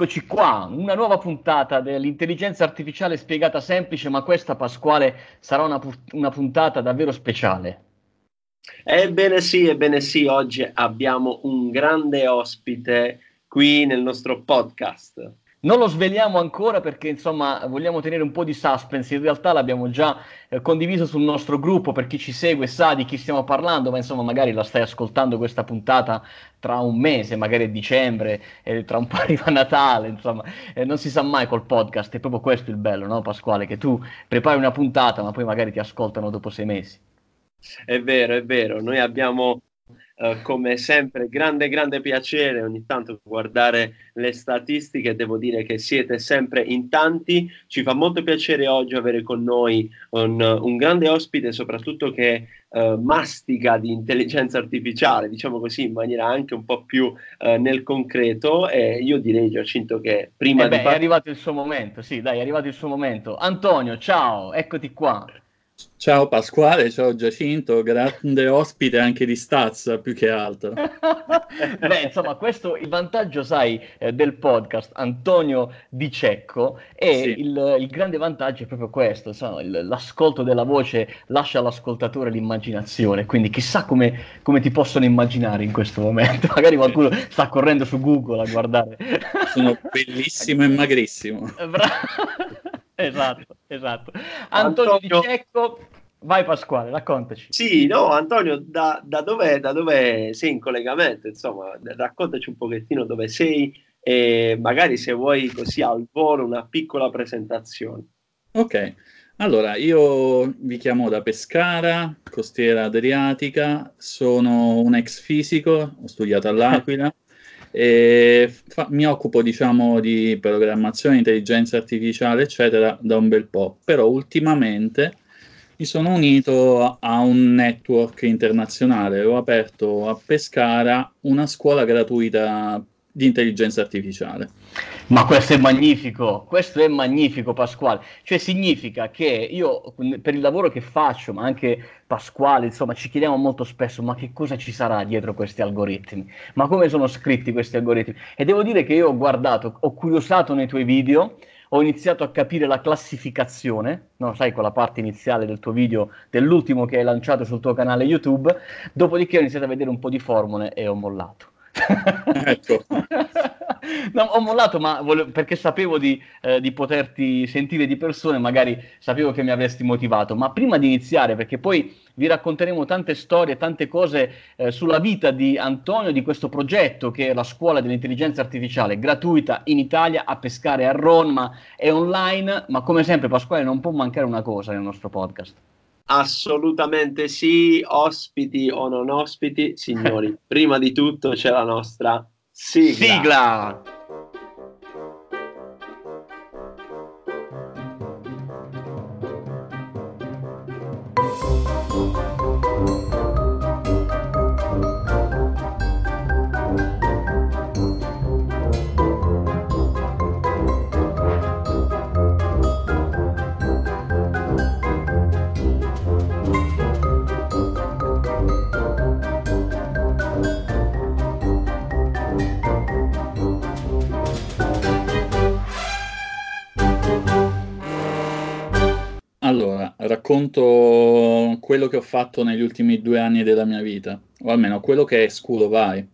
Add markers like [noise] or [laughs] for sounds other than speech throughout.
Eccoci qua, una nuova puntata dell'intelligenza artificiale spiegata semplice, ma questa Pasquale sarà una, una puntata davvero speciale. Ebbene sì, ebbene sì, oggi abbiamo un grande ospite qui nel nostro podcast. Non lo sveliamo ancora perché insomma vogliamo tenere un po' di suspense, in realtà l'abbiamo già eh, condiviso sul nostro gruppo per chi ci segue sa di chi stiamo parlando, ma insomma magari la stai ascoltando questa puntata tra un mese, magari è dicembre, e tra un [laughs] po' arriva Natale, insomma. Eh, non si sa mai col podcast, è proprio questo il bello, no Pasquale, che tu prepari una puntata ma poi magari ti ascoltano dopo sei mesi. È vero, è vero, noi abbiamo Uh, come sempre, grande, grande piacere ogni tanto guardare le statistiche. Devo dire che siete sempre in tanti. Ci fa molto piacere oggi avere con noi un, un grande ospite, soprattutto che uh, mastica di intelligenza artificiale, diciamo così, in maniera anche un po' più uh, nel concreto. E io direi, Giacinto, che prima eh beh, di. Par- è arrivato il suo momento, sì, dai, è arrivato il suo momento. Antonio, ciao, eccoti qua. Ciao Pasquale, ciao Giacinto, grande ospite anche di Stazza più che altro. [laughs] Beh, insomma, questo il vantaggio, sai, eh, del podcast Antonio Di Cecco e sì. il, il, grande vantaggio è proprio questo, insomma, il, l'ascolto della voce lascia all'ascoltatore l'immaginazione, quindi chissà come, come, ti possono immaginare in questo momento. [laughs] Magari qualcuno sta correndo su Google a guardare. Sono bellissimo e magrissimo. [laughs] Bra- [laughs] esatto, esatto. Antonio, Antonio... Di Cecco, vai Pasquale, raccontaci. Sì, no, Antonio, da, da, dove, da dove sei in collegamento? Insomma, raccontaci un pochettino dove sei e magari se vuoi così al volo una piccola presentazione. Ok, allora io vi chiamo da Pescara, costiera adriatica, sono un ex fisico, ho studiato all'Aquila. [laughs] Fa, mi occupo, diciamo, di programmazione, intelligenza artificiale, eccetera, da un bel po', però ultimamente mi sono unito a un network internazionale, ho aperto a Pescara una scuola gratuita di intelligenza artificiale. Ma questo è magnifico, questo è magnifico Pasquale, cioè significa che io per il lavoro che faccio, ma anche Pasquale, insomma, ci chiediamo molto spesso ma che cosa ci sarà dietro questi algoritmi, ma come sono scritti questi algoritmi? E devo dire che io ho guardato, ho curiosato nei tuoi video, ho iniziato a capire la classificazione, no, sai, quella parte iniziale del tuo video, dell'ultimo che hai lanciato sul tuo canale YouTube, dopodiché ho iniziato a vedere un po' di formule e ho mollato. Ecco. [laughs] no, ho mollato, ma volevo, perché sapevo di, eh, di, poterti sentire di persone, magari sapevo che mi avresti motivato. Ma prima di iniziare, perché poi vi racconteremo tante storie, tante cose eh, sulla vita di Antonio, di questo progetto che è la scuola dell'intelligenza artificiale, gratuita in Italia, a pescare a Roma, è online, ma come sempre Pasquale non può mancare una cosa nel nostro podcast. Assolutamente sì, ospiti o non ospiti, signori. [laughs] prima di tutto c'è la nostra sigla. sigla. Quello che ho fatto negli ultimi due anni della mia vita, o almeno quello che è School of I.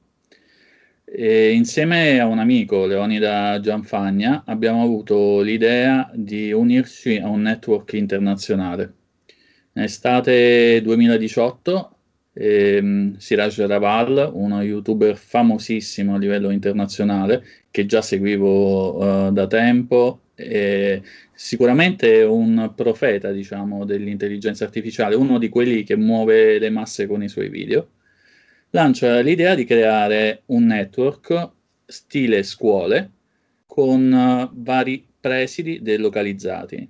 E insieme a un amico, Leonida Gianfagna, abbiamo avuto l'idea di unirci a un network internazionale. In estate 2018 ehm, Siraj Raval, uno youtuber famosissimo a livello internazionale, che già seguivo uh, da tempo, eh, sicuramente un profeta, diciamo, dell'intelligenza artificiale, uno di quelli che muove le masse con i suoi video, lancia l'idea di creare un network stile scuole con uh, vari presidi delocalizzati.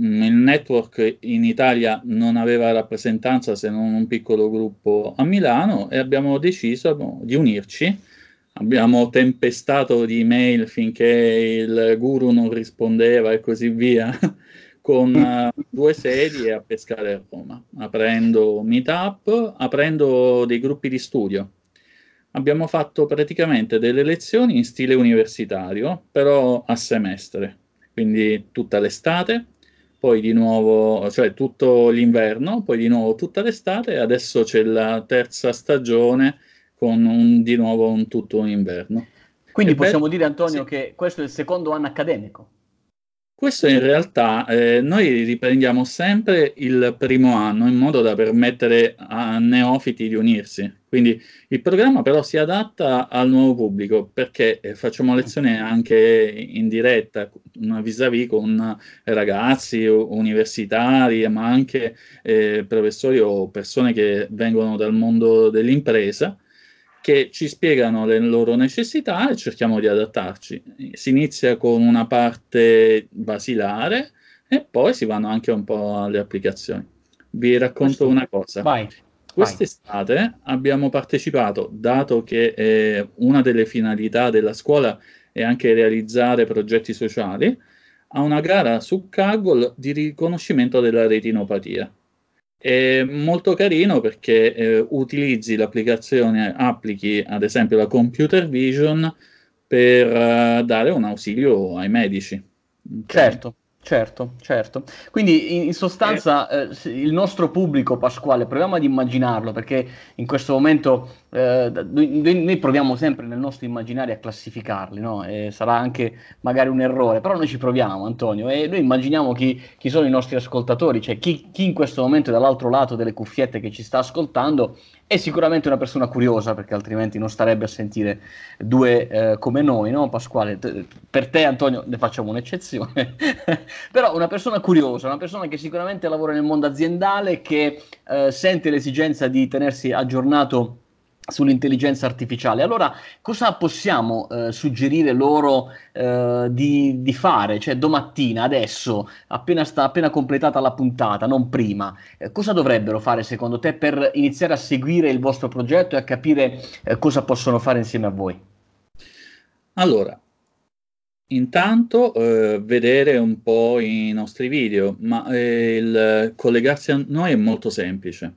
Mm, il network in Italia non aveva rappresentanza se non un piccolo gruppo a Milano e abbiamo deciso di unirci abbiamo tempestato di email finché il guru non rispondeva e così via, [laughs] con uh, due sedie a pescare a Roma, aprendo meetup, aprendo dei gruppi di studio. abbiamo fatto praticamente delle lezioni in stile universitario, però a semestre, quindi tutta l'estate, poi di nuovo, cioè tutto l'inverno, poi di nuovo tutta l'estate. Adesso c'è la terza stagione con un, di nuovo un tutto un inverno. Quindi e possiamo dire, Antonio, sì. che questo è il secondo anno accademico. Questo in realtà eh, noi riprendiamo sempre il primo anno in modo da permettere a neofiti di unirsi. Quindi il programma però si adatta al nuovo pubblico perché eh, facciamo lezioni anche in diretta, vis-à-vis con ragazzi universitari, ma anche eh, professori o persone che vengono dal mondo dell'impresa che ci spiegano le loro necessità e cerchiamo di adattarci. Si inizia con una parte basilare e poi si vanno anche un po' alle applicazioni. Vi racconto Questo... una cosa. Vai. Quest'estate Vai. abbiamo partecipato, dato che eh, una delle finalità della scuola è anche realizzare progetti sociali, a una gara su Kaggle di riconoscimento della retinopatia. È molto carino perché eh, utilizzi l'applicazione, applichi ad esempio la computer vision per uh, dare un ausilio ai medici. Certo. Certo, certo. Quindi in, in sostanza eh. Eh, il nostro pubblico, Pasquale, proviamo ad immaginarlo perché in questo momento eh, noi, noi, proviamo sempre nel nostro immaginario a classificarli, no? sarà anche magari un errore, però noi ci proviamo, Antonio, e noi immaginiamo chi, chi sono i nostri ascoltatori, cioè chi, chi in questo momento è dall'altro lato delle cuffiette che ci sta ascoltando è sicuramente una persona curiosa perché altrimenti non starebbe a sentire due eh, come noi, no Pasquale? T- per te Antonio ne facciamo un'eccezione, [laughs] però una persona curiosa, una persona che sicuramente lavora nel mondo aziendale, che eh, sente l'esigenza di tenersi aggiornato sull'intelligenza artificiale. Allora, cosa possiamo eh, suggerire loro eh, di, di, fare? Cioè, domattina, adesso, appena, sta, appena completata la puntata, non prima, eh, cosa dovrebbero fare secondo te per iniziare a seguire il vostro progetto e a capire eh, cosa possono fare insieme a voi? Allora, Intanto eh, vedere un po' i nostri video, ma eh, il collegarsi a noi è molto semplice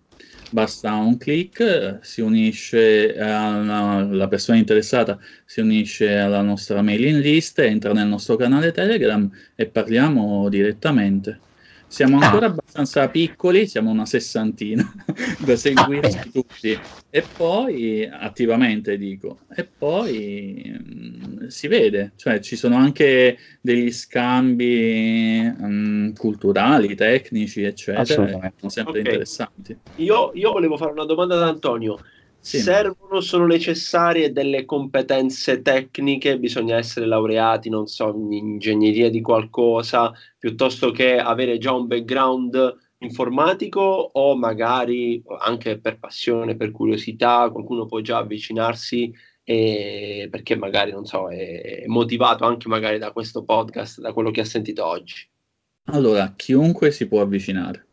basta un clic, si unisce alla, la persona interessata si unisce alla nostra mailing list, entra nel nostro canale Telegram e parliamo direttamente. Siamo ah. ancora ah. abbastanza piccoli, siamo una sessantina [laughs] da seguirci ah, tutti e poi attivamente dico, e poi mh, mm, si vede, cioè ci sono anche degli scambi mh, mm, culturali, tecnici, eccetera, sono sempre okay. interessanti. Io, io volevo fare una domanda ad Antonio. Sì. Servono, sono necessarie delle competenze tecniche, bisogna essere laureati, non so, in ingegneria di qualcosa, piuttosto che avere già un background informatico o magari anche per passione, per curiosità, qualcuno può già avvicinarsi e perché magari, non so, è motivato anche magari da questo podcast, da quello che ha sentito oggi. Allora, chiunque si può avvicinare.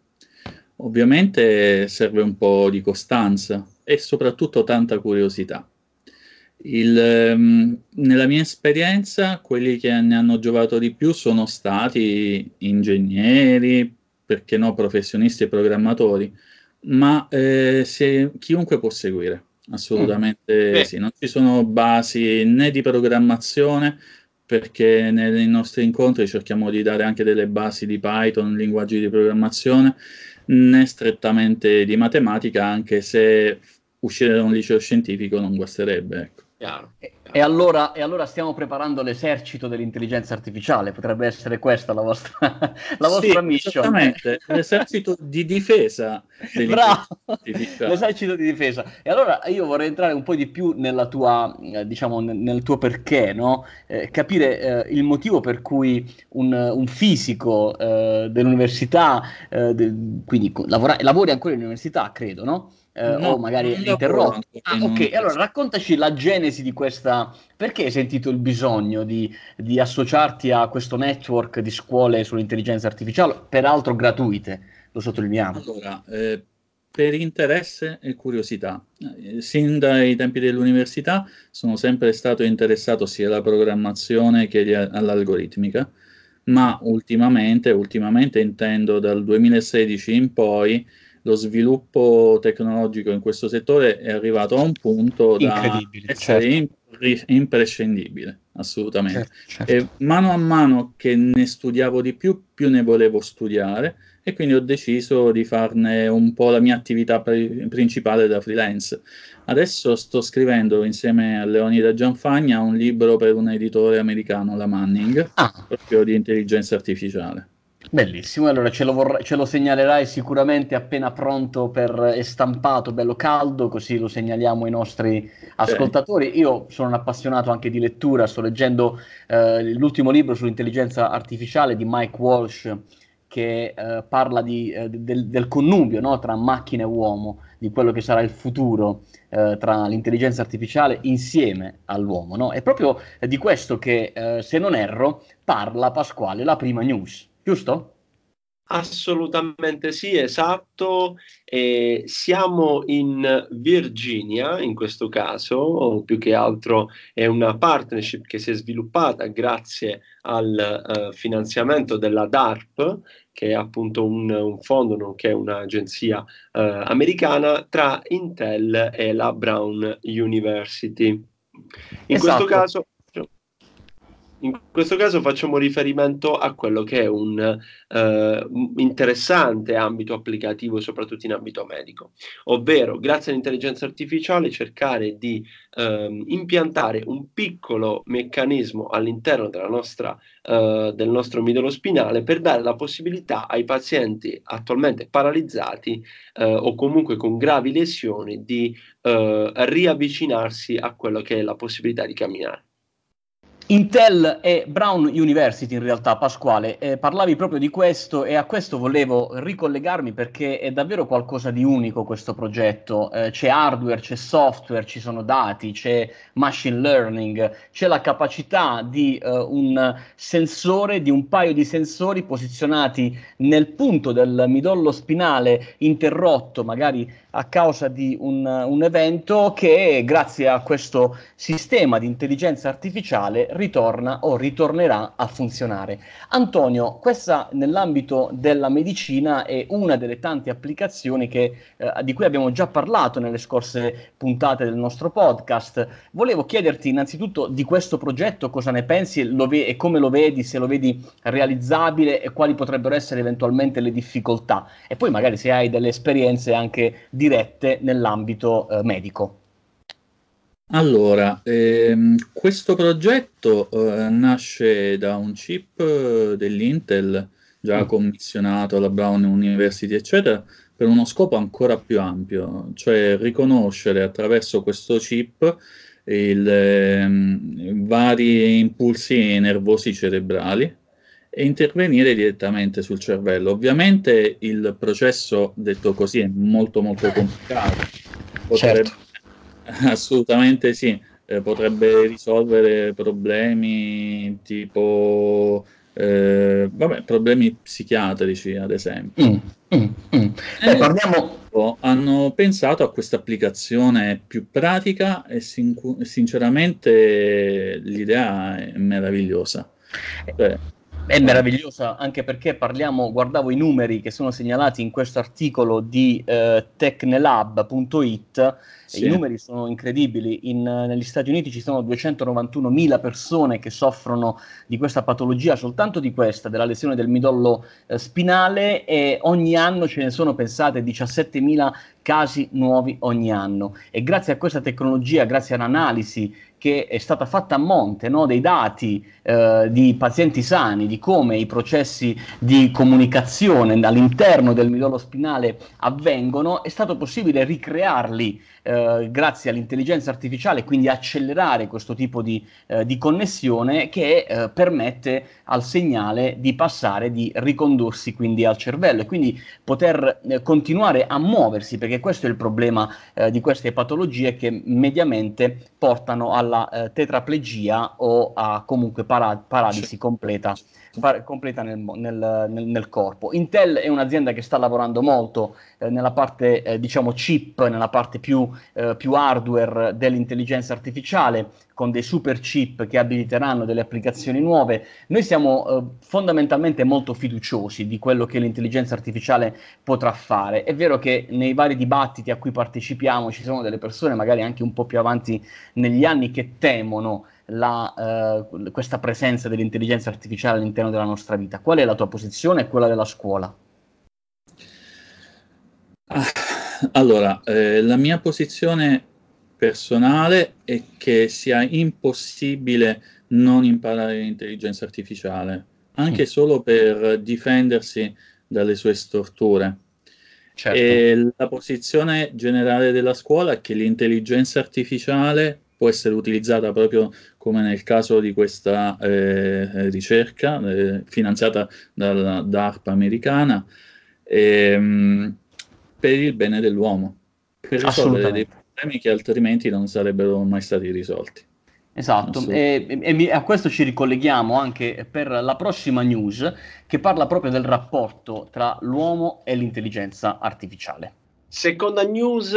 Ovviamente serve un po' di costanza, e soprattutto tanta curiosità. Il, um, nella mia esperienza, quelli che ne hanno giovato di più sono stati ingegneri, perché no, professionisti e programmatori, ma eh, se, chiunque può seguire, assolutamente mm. sì. Non ci sono basi né di programmazione, perché nei nostri incontri cerchiamo di dare anche delle basi di Python, linguaggi di programmazione, né strettamente di matematica, anche se uscire da un liceo scientifico non guasterebbe. Ecco. Chiaro. E allora, e allora, stiamo preparando l'esercito dell'intelligenza artificiale, potrebbe essere questa la vostra, [laughs] la vostra sì, mission. Esattamente, l'esercito di difesa. Bravo, l'esercito di difesa. E allora io vorrei entrare un po' di più nella tua, eh, diciamo, nel tuo perché, no? eh, capire eh, il motivo per cui un, un fisico eh, dell'università, eh, de, quindi lavora, lavori ancora in università, credo, no? Eh, no, o magari interrotto. Ah, ok, allora raccontaci la genesi di questa. Perché hai sentito il bisogno di, di, associarti a questo network di scuole sull'intelligenza artificiale, peraltro gratuite, lo sottolineiamo? Allora, eh, per interesse e curiosità. Eh, sin dai tempi dell'università sono sempre stato interessato sia alla programmazione che all'algoritmica, ma ultimamente, ultimamente intendo dal 2016 in poi, lo sviluppo tecnologico in questo settore è arrivato a un punto da essere certo. imprescindibile, assolutamente. Certo, certo. E mano a mano che ne studiavo di più, più ne volevo studiare e quindi ho deciso di farne un po' la mia attività pri- principale da freelance. Adesso sto scrivendo insieme a Leonida Gianfagna un libro per un editore americano, la Manning, ah. proprio di intelligenza artificiale. Bellissimo, allora ce lo, vorrei, ce lo, segnalerai sicuramente appena pronto per stampato, bello caldo, così lo segnaliamo ai nostri ascoltatori. Io sono un appassionato anche di lettura, sto leggendo eh, l'ultimo libro sull'intelligenza artificiale di Mike Walsh, che eh, parla di, eh, del, del, connubio no? tra macchina e uomo, di quello che sarà il futuro eh, tra l'intelligenza artificiale insieme all'uomo. No? È proprio di questo che, eh, se non erro, parla Pasquale, la prima news, giusto? Assolutamente sì, esatto. Eh, siamo in Virginia in questo caso, o più che altro è una partnership che si è sviluppata grazie al uh, finanziamento della DARP, che è appunto un, un fondo nonché un'agenzia uh, americana, tra Intel e la Brown University. In esatto. questo caso in questo caso facciamo riferimento a quello che è un eh, interessante ambito applicativo, soprattutto in ambito medico, ovvero grazie all'intelligenza artificiale cercare di eh, impiantare un piccolo meccanismo all'interno nostra, eh, del nostro midollo spinale per dare la possibilità ai pazienti attualmente paralizzati eh, o comunque con gravi lesioni di eh, riavvicinarsi a quello che è la possibilità di camminare. Intel e Brown University in realtà, Pasquale, eh, parlavi proprio di questo e a questo volevo ricollegarmi perché è davvero qualcosa di unico questo progetto. Eh, c'è hardware, c'è software, ci sono dati, c'è machine learning, c'è la capacità di eh, un sensore, di un paio di sensori posizionati nel punto del midollo spinale interrotto, magari a causa di un, un, evento che grazie a questo sistema di intelligenza artificiale ritorna o ritornerà a funzionare. Antonio, questa nell'ambito della medicina è una delle tante applicazioni che, eh, di cui abbiamo già parlato nelle scorse puntate del nostro podcast. Volevo chiederti innanzitutto di questo progetto cosa ne pensi ve- e come lo vedi, se lo vedi realizzabile e quali potrebbero essere eventualmente le difficoltà e poi magari se hai delle esperienze anche di dirette nell'ambito eh, medico? Allora, ehm, questo progetto eh, nasce da un chip eh, dell'Intel già mm. commissionato alla Brown University, eccetera, per uno scopo ancora più ampio, cioè riconoscere attraverso questo chip il, ehm, vari impulsi nervosi cerebrali e intervenire direttamente sul cervello. Ovviamente il processo, detto così, è molto molto complicato. Potrebbe, certo. [laughs] Assolutamente sì, eh, potrebbe risolvere problemi tipo eh, vabbè, problemi psichiatrici, ad esempio. Mm, mm, mm. Eh, parliamo... Hanno pensato a questa applicazione più pratica e sin- sinceramente l'idea è meravigliosa. Cioè, è meravigliosa anche perché parliamo, guardavo i numeri che sono segnalati in questo articolo di eh, tecnelab.it, sì. i numeri sono incredibili, in, negli Stati Uniti ci sono 291.000 persone che soffrono di questa patologia, soltanto di questa, della lesione del midollo eh, spinale e ogni anno ce ne sono pensate 17.000 casi nuovi ogni anno e grazie a questa tecnologia, grazie all'analisi che è stata fatta a monte no? dei dati eh, di pazienti sani, di come i processi di comunicazione all'interno del midollo spinale avvengono, è stato possibile ricrearli eh, grazie all'intelligenza artificiale, quindi accelerare questo tipo di, eh, di connessione che eh, permette al segnale di passare, di ricondursi quindi al cervello e quindi poter eh, continuare a muoversi, perché questo è il problema eh, di queste patologie che mediamente portano alla eh, tetraplegia o a comunque para- paralisi completa completa nel, nel, nel, nel, corpo. Intel è un'azienda che sta lavorando molto eh, nella parte, eh, diciamo, chip, nella parte più, eh, più hardware dell'intelligenza artificiale, con dei super chip che abiliteranno delle applicazioni nuove. Noi siamo eh, fondamentalmente molto fiduciosi di quello che l'intelligenza artificiale potrà fare. È vero che nei vari dibattiti a cui partecipiamo ci sono delle persone, magari anche un po' più avanti negli anni, che temono la, eh, questa presenza dell'intelligenza artificiale all'interno della nostra vita. Qual è la tua posizione e quella della scuola? Ah, allora, eh, la mia posizione personale è che sia impossibile non imparare l'intelligenza artificiale, anche mm. solo per difendersi dalle sue storture. Certo. La posizione generale della scuola è che l'intelligenza artificiale può essere utilizzata proprio come nel caso di questa eh, ricerca eh, finanziata dalla DARPA americana ehm, per il bene dell'uomo, per risolvere dei problemi che altrimenti non sarebbero mai stati risolti. Esatto, e, e, a questo ci ricolleghiamo anche per la prossima news che parla proprio del rapporto tra l'uomo e l'intelligenza artificiale. Seconda news,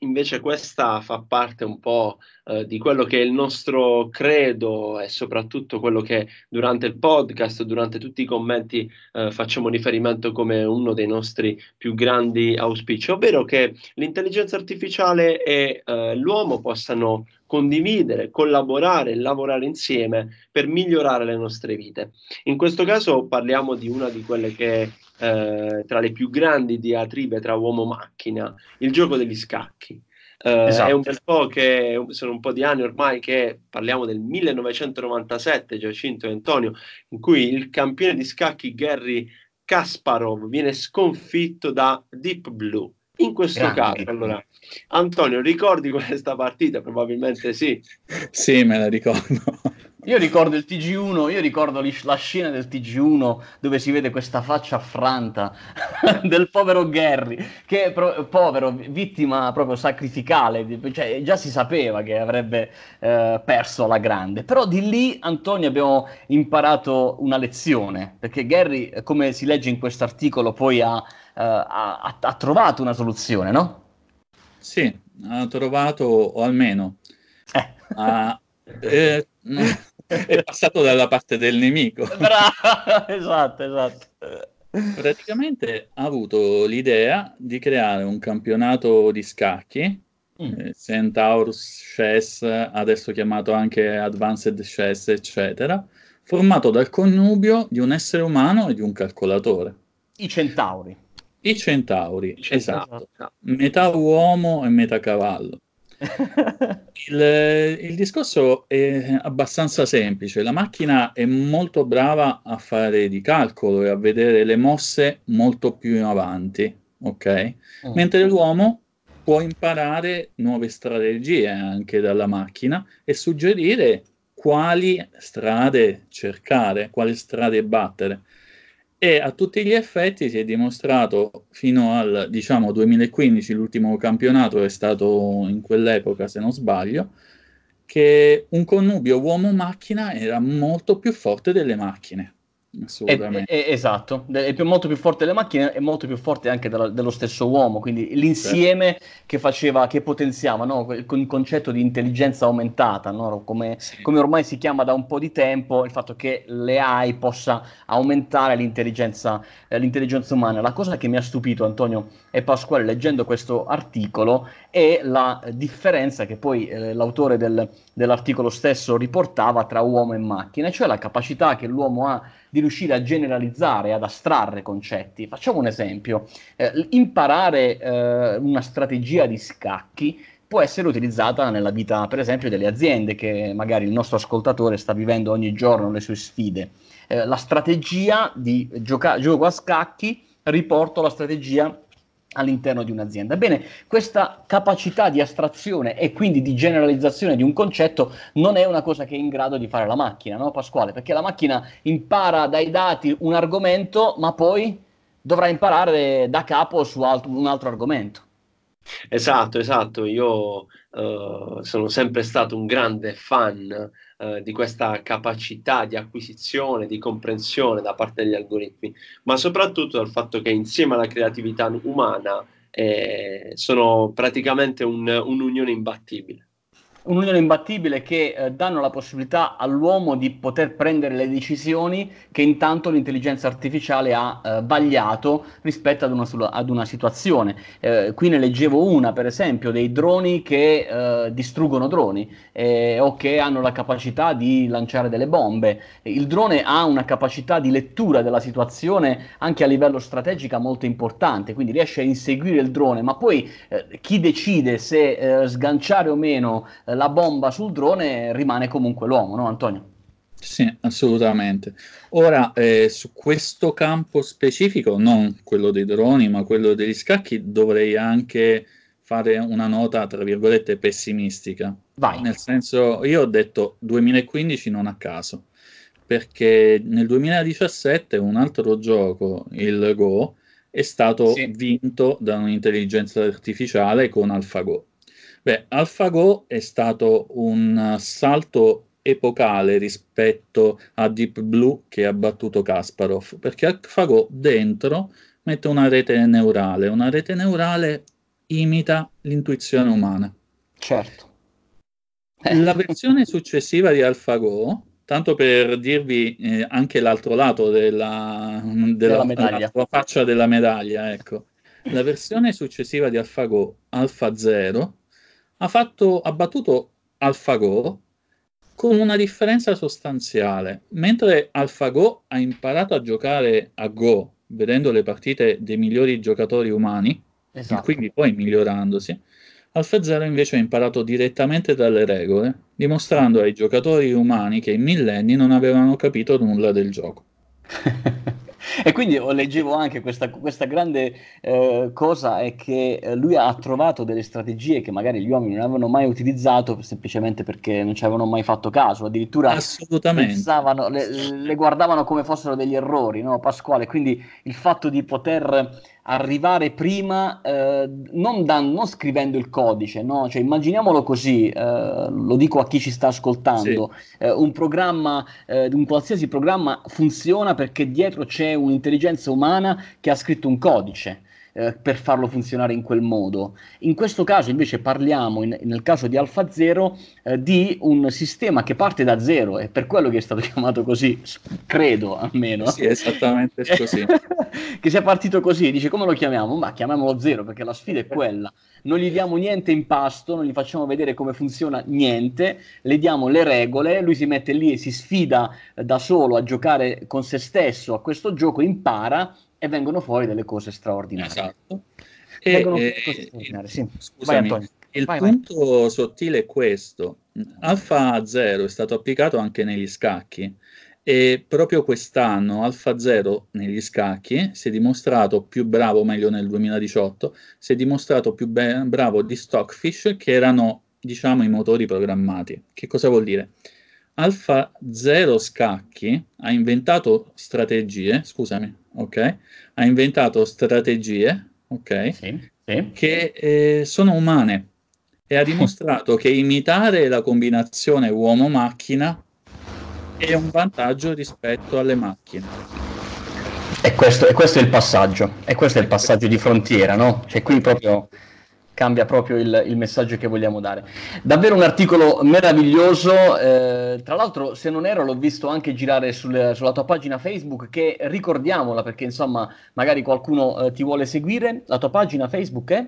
invece questa fa parte un po' eh, di quello che è il nostro credo e soprattutto quello che durante il podcast, durante tutti i commenti eh, facciamo riferimento come uno dei nostri più grandi auspici, ovvero che l'intelligenza artificiale e eh, l'uomo possano condividere, collaborare, lavorare insieme per migliorare le nostre vite. In questo caso parliamo di una di quelle che eh, tra le più grandi diatribe tra uomo-macchina, il gioco degli scacchi. Eh, esatto. È un bel po' che sono un po' di anni ormai che parliamo del 1997, Giacinto e Antonio, in cui il campione di scacchi Gary Kasparov viene sconfitto da Deep Blue. In questo Grande. caso, allora, Antonio, ricordi questa partita? Probabilmente sì. Sì, me la ricordo. [laughs] Io ricordo il TG1, io ricordo la scena del TG1 dove si vede questa faccia affranta [laughs] del povero Gary, che è pro- povero, vittima proprio sacrificale, cioè già si sapeva che avrebbe eh, perso la grande, però di lì Antonio abbiamo imparato una lezione, perché Gary, come si legge in questo articolo, poi ha, ha, ha trovato una soluzione, no? Sì, ha trovato, o almeno... Eh. Ha, eh, è passato dalla parte del nemico. [laughs] Bravo, esatto, esatto. Praticamente ha avuto l'idea di creare un campionato di scacchi, mm. eh, Centaurus Chess, adesso chiamato anche Advanced Chess, eccetera, formato dal connubio di un essere umano e di un calcolatore. I centauri. I centauri, I centauri. esatto. Metà uomo e metà cavallo [laughs] il, il, discorso è abbastanza semplice. La macchina è molto brava a fare di calcolo e a vedere le mosse molto più in avanti, ok? Mm. Mentre l'uomo può imparare nuove strategie anche dalla macchina e suggerire quali strade cercare, quali strade battere e a tutti gli effetti si è dimostrato fino al diciamo 2015, l'ultimo campionato è stato in quell'epoca se non sbaglio, che un connubio uomo-macchina era molto più forte delle macchine. Assolutamente. È, è, esatto, è più, molto più forte delle macchine e molto più forte anche della, dello stesso uomo, quindi l'insieme certo. che faceva, che potenziava no? con il concetto di intelligenza aumentata, no? come, sì. come, ormai si chiama da un po' di tempo, il fatto che l'AI possa aumentare l'intelligenza, eh, l'intelligenza umana. La cosa che mi ha stupito Antonio e Pasquale leggendo questo articolo è la differenza che poi eh, l'autore del, dell'articolo stesso riportava tra uomo e macchina, cioè la capacità che l'uomo ha di riuscire a generalizzare, ad astrarre concetti. Facciamo un esempio. Eh, imparare eh, una strategia di scacchi può essere utilizzata nella vita, per esempio, delle aziende che magari il nostro ascoltatore sta vivendo ogni giorno le sue sfide. Eh, la strategia di gioca- gioco a scacchi riporto la strategia all'interno di un'azienda. Bene, questa capacità di astrazione e quindi di generalizzazione di un concetto non è una cosa che è in grado di fare la macchina, no Pasquale? Perché la macchina impara dai dati un argomento, ma poi dovrà imparare da capo su alt- un altro argomento. Esatto, esatto. Io uh, sono sempre stato un grande fan uh, di questa capacità di acquisizione, di comprensione da parte degli algoritmi, ma soprattutto dal fatto che insieme alla creatività umana eh, sono praticamente un, un'unione imbattibile. Un'unione imbattibile che eh, danno la possibilità all'uomo di poter prendere le decisioni che intanto l'intelligenza artificiale ha eh, vagliato rispetto ad una, ad una situazione. Eh, qui ne leggevo una, per esempio, dei droni che eh, distruggono droni eh, o che hanno la capacità di lanciare delle bombe. Il drone ha una capacità di lettura della situazione anche a livello strategico molto importante, quindi riesce a inseguire il drone, ma poi eh, chi decide se sganciare o meno la bomba sul drone rimane comunque l'uomo, no Antonio? Sì, assolutamente. Ora, eh, su questo campo specifico, non quello dei droni, ma quello degli scacchi, dovrei anche fare una nota, tra virgolette, pessimistica. Vai. Nel senso, io ho detto 2015 non a caso, perché nel 2017 un altro gioco, il Go, è stato sì. vinto da un'intelligenza artificiale con AlphaGo. Beh, AlphaGo è stato un salto epocale rispetto a Deep Blue che ha battuto Kasparov, perché AlphaGo dentro mette una rete neurale, una rete neurale imita l'intuizione umana. Certo. La versione successiva di AlphaGo, tanto per dirvi eh, anche l'altro lato della, della, della medaglia. La faccia della medaglia, ecco. La versione successiva di AlphaGo, Alpha 0, ha, fatto, ha battuto AlphaGo con una differenza sostanziale. Mentre AlphaGo ha imparato a giocare a Go vedendo le partite dei migliori giocatori umani, esatto. e quindi poi migliorandosi, AlphaZero invece ha imparato direttamente dalle regole, dimostrando ai giocatori umani che i millenni non avevano capito nulla del gioco. [laughs] E quindi leggevo anche questa, questa grande eh, cosa è che eh, lui ha trovato delle strategie che magari gli uomini non avevano mai utilizzato semplicemente perché non ci avevano mai fatto caso, addirittura pensavano, le, le, guardavano come fossero degli errori, no Pasquale? Quindi il fatto di poter arrivare prima eh, non, da, non, scrivendo il codice, no? cioè, immaginiamolo così, eh, lo dico a chi ci sta ascoltando, sì. eh, un programma, eh, un qualsiasi programma funziona perché dietro c'è un'intelligenza umana che ha scritto un codice eh, per farlo funzionare in quel modo. In questo caso invece parliamo, in, nel caso di Alfa Zero, eh, di un sistema che parte da zero, è per quello che è stato [laughs] chiamato così, credo almeno. Sì, esattamente così. [laughs] che sia partito così, dice come lo chiamiamo? Ma chiamiamolo zero perché la sfida è quella. Non gli diamo niente in pasto, non gli facciamo vedere come funziona niente, le diamo le regole, lui si mette lì e si sfida da solo a giocare con se stesso a questo gioco, impara e vengono fuori delle cose straordinarie. Esatto. E, cose straordinarie. Sì. Scusami, vai, il vai, punto vai. sottile è questo. Alfa 0 è stato applicato anche negli scacchi e proprio quest'anno Alfa 0 negli scacchi si è dimostrato più bravo, meglio nel 2018, si è dimostrato più be- bravo di Stockfish che erano diciamo i motori programmati. Che cosa vuol dire? Alfa 0 Scacchi ha inventato strategie, scusami, ok? Ha inventato strategie, ok? Sì, sì. Che eh, sono umane e ha [laughs] dimostrato che imitare la combinazione uomo-macchina è un vantaggio rispetto alle macchine. E questo, e questo è il passaggio, e questo è il passaggio di frontiera, no? Cioè qui proprio cambia proprio il, il, messaggio che vogliamo dare. Davvero un articolo meraviglioso, eh, tra l'altro se non ero l'ho visto anche girare sul, sulla tua pagina Facebook che ricordiamola perché insomma magari qualcuno eh, ti vuole seguire, la tua pagina Facebook è?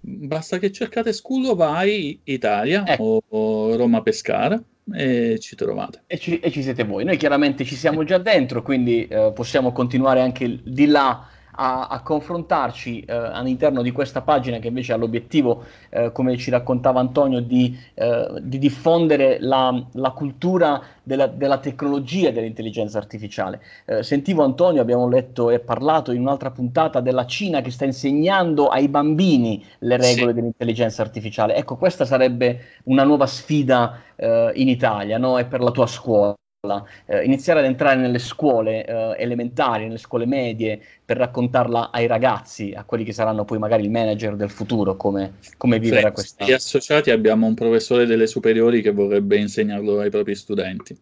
Basta che cercate Sculo Vai Italia ecco. o, o Roma Pescara e ci trovate. E ci, e ci, siete voi. Noi chiaramente ci siamo già dentro, quindi eh, possiamo continuare anche di là a, a confrontarci eh, all'interno di questa pagina che invece ha l'obiettivo, eh, come ci raccontava Antonio, di, eh, di diffondere la, la cultura della, della, tecnologia dell'intelligenza artificiale. Eh, sentivo Antonio, abbiamo letto e parlato in un'altra puntata della Cina che sta insegnando ai bambini le regole sì. dell'intelligenza artificiale. Ecco, questa sarebbe una nuova sfida eh, in Italia no? e per la tua scuola eh, iniziare ad entrare nelle scuole eh, elementari, nelle scuole medie, per raccontarla ai ragazzi, a quelli che saranno poi magari il manager del futuro, come, come vivere sì, questa. Gli associati abbiamo un professore delle superiori che vorrebbe insegnarlo ai propri studenti.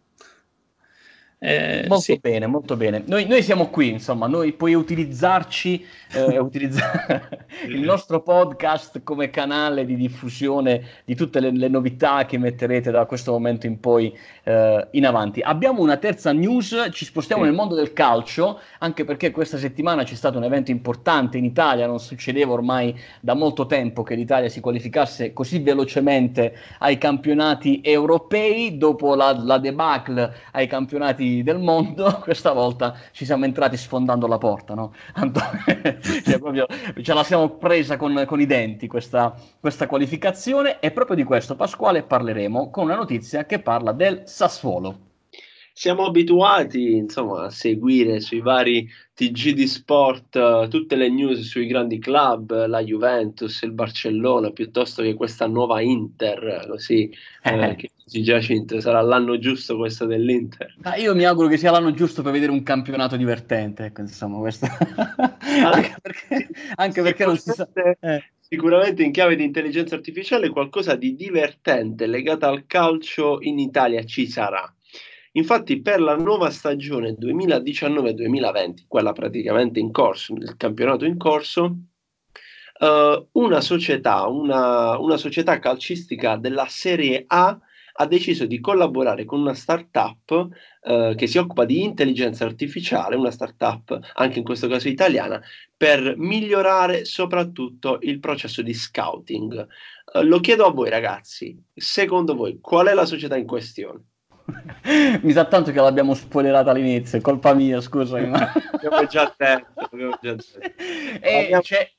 Eh, molto sì. bene, molto bene. Noi, noi, siamo qui, insomma, noi puoi utilizzarci, eh, [laughs] utilizzare il nostro podcast come canale di diffusione di tutte le, le, novità che metterete da questo momento in poi eh, in avanti. Abbiamo una terza news, ci spostiamo sì. nel mondo del calcio, anche perché questa settimana c'è stato un evento importante in Italia, non succedeva ormai da molto tempo che l'Italia si qualificasse così velocemente ai campionati europei, dopo la, la debacle ai campionati del mondo, [laughs] questa volta ci siamo entrati sfondando la porta, no? [laughs] cioè, proprio, ce la siamo presa con, con i denti questa, questa qualificazione e proprio di questo, Pasquale, parleremo con una notizia che parla del Sassuolo siamo abituati insomma, a seguire sui vari TG di sport uh, tutte le news sui grandi club, la Juventus, il Barcellona, piuttosto che questa nuova Inter, così eh, che dici Giacinto, sarà l'anno giusto questo dell'Inter. Ma io mi auguro che sia l'anno giusto per vedere un campionato divertente, ecco, insomma, questo... [laughs] anche perché, anche perché non si sa... Eh. sicuramente in chiave di intelligenza artificiale qualcosa di divertente legato al calcio in Italia ci sarà. Infatti per la nuova stagione 2019-2020, quella praticamente in corso, il campionato in corso, uh, una, società, una, una società calcistica della Serie A ha deciso di collaborare con una startup eh, che si occupa di intelligenza artificiale, una startup anche in questo caso italiana, per migliorare soprattutto il processo di scouting. Eh, lo chiedo a voi ragazzi, secondo voi qual è la società in questione? [laughs] Mi sa tanto che l'abbiamo spoilerata all'inizio, è colpa mia, scusami. Ma... [laughs] Avevo già detto. Già detto. [laughs] E Abbiamo... c'è,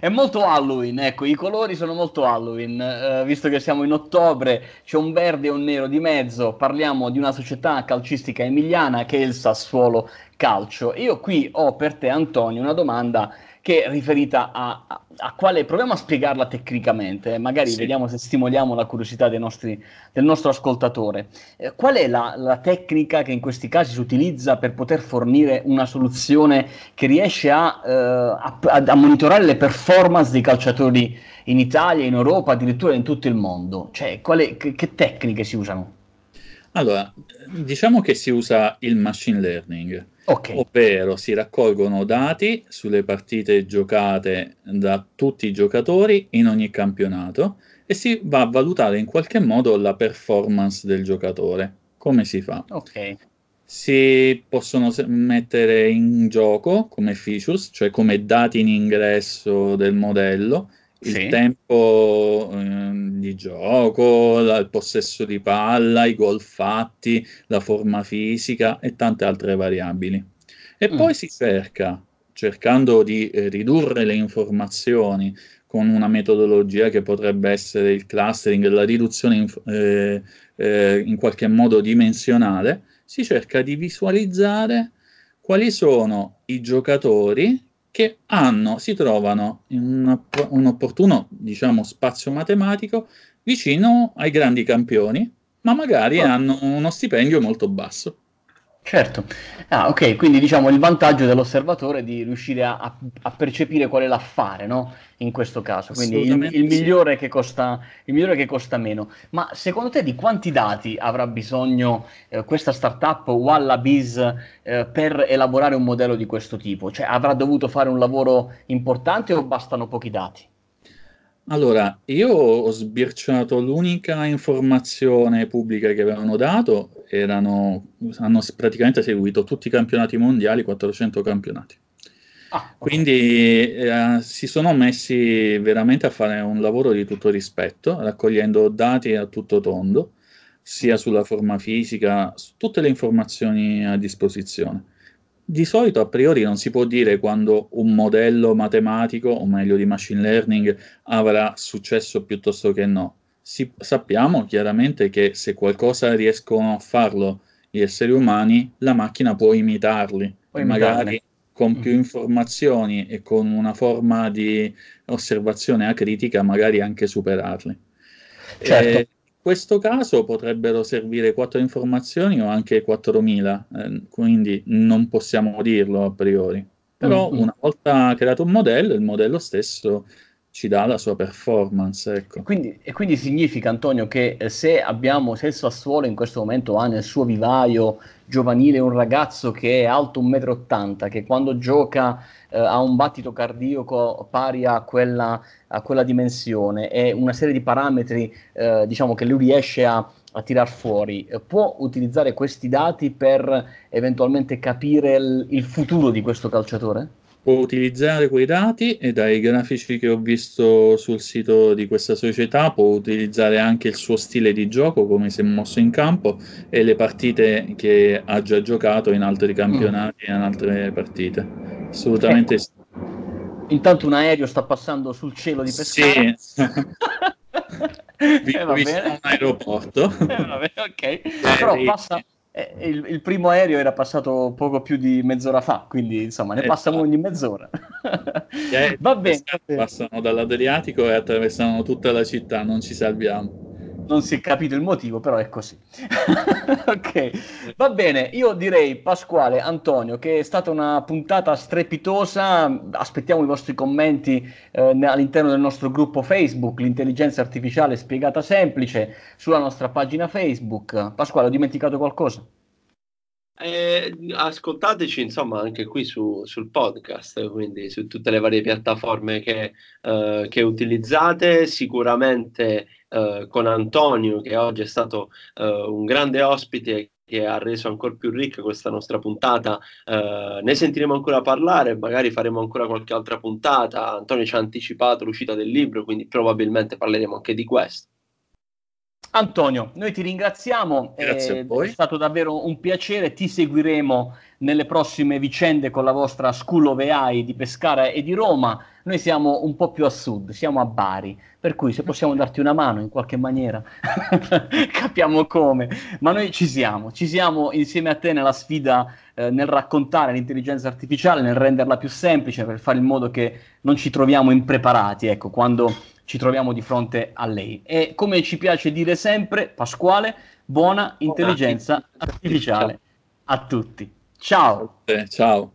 è molto Halloween, ecco, i colori sono molto Halloween, uh, visto che siamo in ottobre, c'è un verde e un nero di mezzo, parliamo di una società calcistica emiliana che è il Sassuolo Calcio. Io qui ho per te, Antonio, una domanda che è riferita a, a, a, quale proviamo a spiegarla tecnicamente, magari sì. vediamo se stimoliamo la curiosità nostri, del nostro ascoltatore. Eh, qual è la, la, tecnica che in questi casi si utilizza per poter fornire una soluzione che riesce a, eh, a monitorare le performance dei calciatori in Italia, in Europa, addirittura in tutto il mondo? Cioè, quale, che, che tecniche si usano? Allora, diciamo che si usa il machine learning Okay. Ovvero si raccolgono dati sulle partite giocate da tutti i giocatori in ogni campionato e si va a valutare in qualche modo la performance del giocatore. Come si fa? Ok. Si possono mettere in gioco come features, cioè come dati in ingresso del modello, il sì. tempo eh, di gioco, la, il possesso di palla, i gol fatti, la forma fisica e tante altre variabili. E mm. poi si cerca, cercando di eh, ridurre le informazioni con una metodologia che potrebbe essere il clustering, la riduzione in, eh, eh in qualche modo dimensionale, si cerca di visualizzare quali sono i giocatori che hanno, si trovano in un, un opportuno diciamo, spazio matematico vicino ai grandi campioni, ma magari oh. hanno uno stipendio molto basso. Certo, ah, ok, quindi diciamo il vantaggio dell'osservatore è di riuscire a, a, percepire qual è l'affare, no? In questo caso, quindi il, il, migliore costa, il migliore che costa meno. Ma secondo te di quanti dati avrà bisogno eh, questa startup Wallabiz eh, per elaborare un modello di questo tipo? Cioè avrà dovuto fare un lavoro importante o bastano pochi dati? Allora, io ho sbirciato l'unica informazione pubblica che avevano dato, erano, hanno praticamente seguito tutti i campionati mondiali, 400 campionati. Ah, okay. Quindi eh, si sono messi veramente a fare un lavoro di tutto rispetto, raccogliendo dati a tutto tondo, sia sulla forma fisica, su tutte le informazioni a disposizione di solito a priori non si può dire quando un modello matematico, o meglio di machine learning, avrà successo piuttosto che no. Si, sappiamo chiaramente che se qualcosa riescono a farlo gli esseri umani, la macchina può imitarli, può magari con più mm. informazioni e con una forma di osservazione acritica, magari anche superarli. Certo. Eh, questo caso potrebbero servire quattro informazioni o anche 4.000, eh, quindi non possiamo dirlo a priori. Però mm-hmm. una volta creato un modello, il modello stesso ci dà la sua performance. Ecco. Quindi, e quindi significa, Antonio, che eh, se abbiamo, se il Sassuolo in questo momento ha nel suo vivaio giovanile un ragazzo che è alto 1,80 m, che quando gioca eh, ha un battito cardiaco pari a quella, a quella dimensione e una serie di parametri eh, diciamo che lui riesce a, a tirar fuori, può utilizzare questi dati per eventualmente capire il, il futuro di questo calciatore? può utilizzare quei dati e dai grafici che ho visto sul sito di questa società può utilizzare anche il suo stile di gioco, come si è mosso in campo e le partite che ha già giocato in altri campionati e in altre partite. Assolutamente ecco. sì. Intanto un aereo sta passando sul cielo di Pescara. Sì. [laughs] Vi eh, ho visto un aeroporto. [laughs] Eh, vabbè, ok. Però passa, eh, il, il, primo aereo era passato poco più di mezz'ora fa, quindi insomma ne passano esatto. ogni mezz'ora. eh, [laughs] Va bene. Passano dall'Adriatico e attraversano tutta la città, non ci salviamo non si è capito il motivo, però è così. [laughs] ok, va bene. Io direi, Pasquale, Antonio, che è stata una puntata strepitosa. Aspettiamo i vostri commenti eh, all'interno del nostro gruppo Facebook, l'intelligenza artificiale spiegata semplice, sulla nostra pagina Facebook. Pasquale, ho dimenticato qualcosa? Eh, ascoltateci insomma anche qui su, sul podcast, quindi su tutte le varie piattaforme che, eh, che utilizzate. Sicuramente eh, con Antonio, che oggi è stato eh, un grande ospite che ha reso ancora più ricca questa nostra puntata. Eh, ne sentiremo ancora parlare, magari faremo ancora qualche altra puntata. Antonio ci ha anticipato l'uscita del libro, quindi probabilmente parleremo anche di questo. Antonio, noi ti ringraziamo, Grazie eh, è stato davvero un piacere, ti seguiremo nelle prossime vicende con la vostra School of AI di Pescara e di Roma. Noi siamo un po' più a sud, siamo a Bari, per cui se possiamo darti una mano in qualche maniera, [laughs] capiamo come. Ma noi ci siamo, ci siamo insieme a te nella sfida eh, nel raccontare l'intelligenza artificiale, nel renderla più semplice, per fare in modo che non ci troviamo impreparati, ecco, quando ci troviamo di fronte a lei. E come ci piace dire sempre, Pasquale, buona intelligenza artificiale a tutti. Ciao. Ciao.